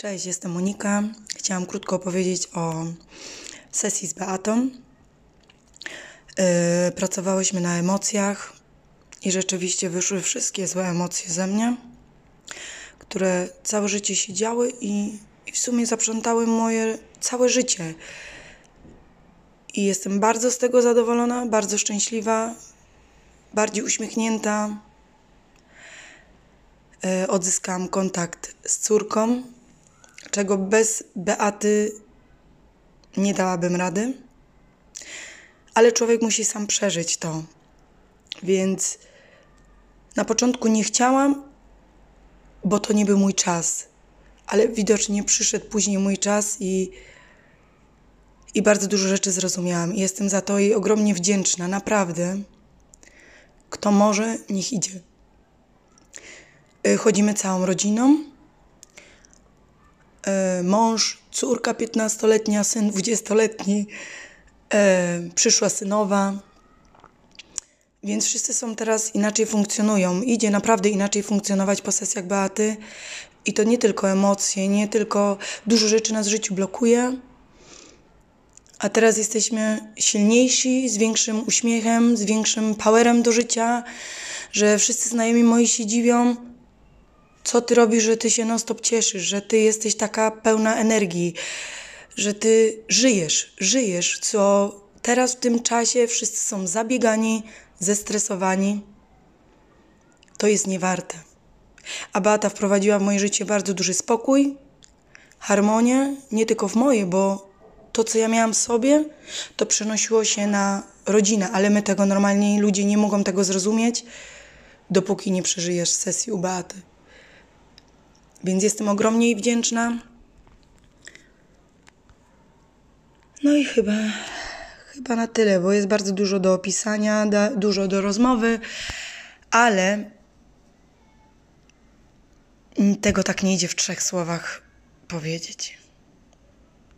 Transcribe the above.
Cześć, jestem Monika. Chciałam krótko opowiedzieć o sesji z Beatą. Yy, pracowałyśmy na emocjach i rzeczywiście wyszły wszystkie złe emocje ze mnie, które całe życie się działy i, i w sumie zaprzątały moje całe życie. I jestem bardzo z tego zadowolona, bardzo szczęśliwa, bardziej uśmiechnięta. Yy, odzyskałam kontakt z córką, czego bez Beaty nie dałabym rady. Ale człowiek musi sam przeżyć to. Więc na początku nie chciałam, bo to nie był mój czas. Ale widocznie przyszedł później mój czas i, i bardzo dużo rzeczy zrozumiałam. Jestem za to jej ogromnie wdzięczna, naprawdę. Kto może, niech idzie. Y, Chodzimy całą rodziną. E, Mąż, córka 15-letnia, syn 20-letni, e, przyszła synowa. Więc wszyscy są teraz inaczej funkcjonują. Idzie naprawdę inaczej funkcjonować po sesjach Beaty. I to nie tylko emocje, nie tylko dużo rzeczy nas w życiu blokuje. A teraz jesteśmy silniejsi, z większym uśmiechem, z większym powerem do życia, że wszyscy znajomi moi się dziwią, co ty robisz, że ty się non-stop cieszysz, że ty jesteś taka pełna energii, że ty żyjesz, żyjesz, co teraz w tym czasie wszyscy są zabiegani, zestresowani. To jest niewarte. A Beata wprowadziła w moje życie bardzo duży spokój, harmonię, nie tylko w moje, bo to, co ja miałam w sobie, to przenosiło się na rodzinę, ale my tego normalnie ludzie nie mogą tego zrozumieć, dopóki nie przeżyjesz sesji u Beaty. Więc jestem ogromnie jej wdzięczna. No i chyba, chyba na tyle, bo jest bardzo dużo do opisania, da, dużo do rozmowy, ale tego tak nie idzie w trzech słowach powiedzieć.